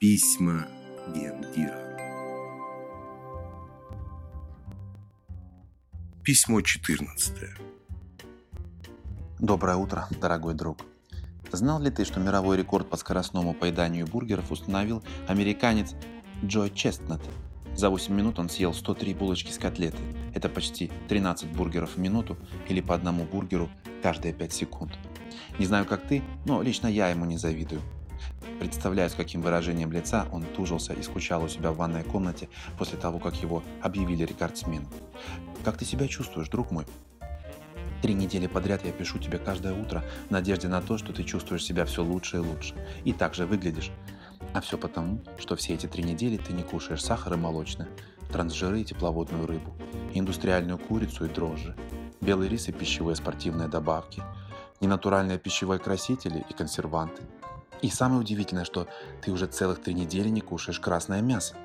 Письма Гендира. Письмо 14. Доброе утро, дорогой друг. Знал ли ты, что мировой рекорд по скоростному поеданию бургеров установил американец Джой Честнет? За 8 минут он съел 103 булочки с котлеты. Это почти 13 бургеров в минуту или по одному бургеру каждые 5 секунд. Не знаю, как ты, но лично я ему не завидую. Представляю, с каким выражением лица он тужился и скучал у себя в ванной комнате после того, как его объявили рекордсменом. Как ты себя чувствуешь, друг мой? Три недели подряд я пишу тебе каждое утро в надежде на то, что ты чувствуешь себя все лучше и лучше. И так же выглядишь. А все потому, что все эти три недели ты не кушаешь сахар и молочное, трансжиры и тепловодную рыбу, индустриальную курицу и дрожжи, белый рис и пищевые спортивные добавки, ненатуральные пищевые красители и консерванты. И самое удивительное, что ты уже целых три недели не кушаешь красное мясо.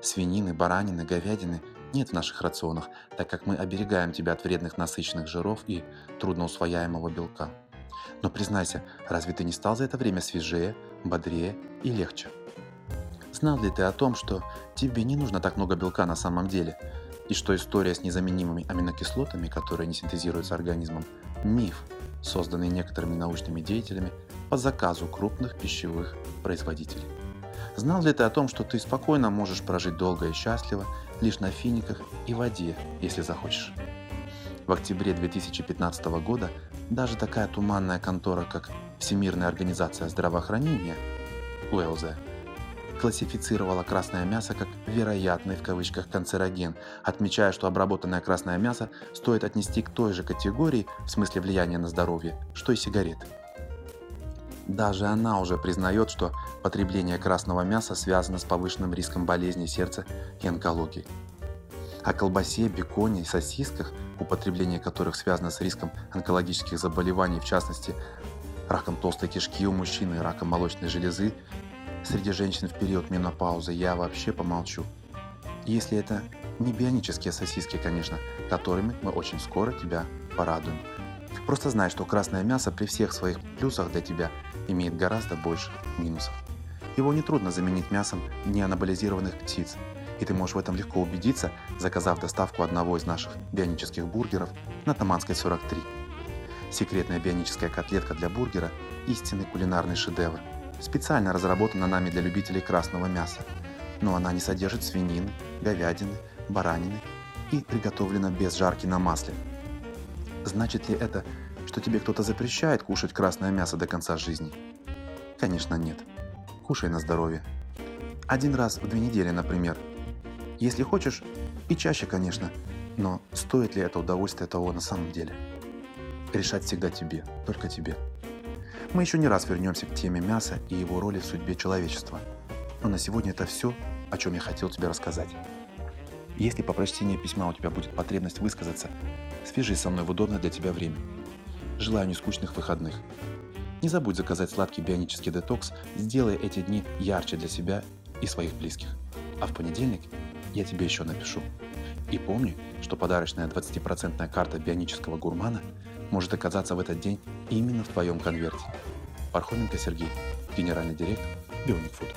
Свинины, баранины, говядины нет в наших рационах, так как мы оберегаем тебя от вредных насыщенных жиров и трудноусвояемого белка. Но признайся, разве ты не стал за это время свежее, бодрее и легче? Знал ли ты о том, что тебе не нужно так много белка на самом деле, и что история с незаменимыми аминокислотами, которые не синтезируются организмом, миф, созданный некоторыми научными деятелями по заказу крупных пищевых производителей? Знал ли ты о том, что ты спокойно можешь прожить долго и счастливо лишь на финиках и воде, если захочешь? В октябре 2015 года даже такая туманная контора, как Всемирная организация здравоохранения, УЛЗ, классифицировала красное мясо как «вероятный» в кавычках канцероген, отмечая, что обработанное красное мясо стоит отнести к той же категории в смысле влияния на здоровье, что и сигареты. Даже она уже признает, что потребление красного мяса связано с повышенным риском болезней сердца и онкологии. О колбасе, беконе и сосисках, употребление которых связано с риском онкологических заболеваний, в частности, раком толстой кишки у мужчин и раком молочной железы, среди женщин в период менопаузы я вообще помолчу. Если это не бионические сосиски, конечно, которыми мы очень скоро тебя порадуем. Просто знай, что красное мясо при всех своих плюсах для тебя имеет гораздо больше минусов. Его нетрудно заменить мясом неанаболизированных птиц, и ты можешь в этом легко убедиться, заказав доставку одного из наших бионических бургеров на Таманской 43. Секретная бионическая котлетка для бургера – истинный кулинарный шедевр – специально разработана нами для любителей красного мяса, но она не содержит свинины, говядины, баранины и приготовлена без жарки на масле. Значит ли это, что тебе кто-то запрещает кушать красное мясо до конца жизни? Конечно нет. Кушай на здоровье. Один раз в две недели, например. Если хочешь, и чаще, конечно, но стоит ли это удовольствие того на самом деле? Решать всегда тебе, только тебе. Мы еще не раз вернемся к теме мяса и его роли в судьбе человечества. Но на сегодня это все, о чем я хотел тебе рассказать. Если по прочтении письма у тебя будет потребность высказаться, свяжись со мной в удобное для тебя время. Желаю нескучных выходных. Не забудь заказать сладкий бионический детокс, сделай эти дни ярче для себя и своих близких. А в понедельник я тебе еще напишу. И помни, что подарочная 20% карта бионического гурмана может оказаться в этот день именно в твоем конверте. Пархоменко Сергей, генеральный директор Bionicfood.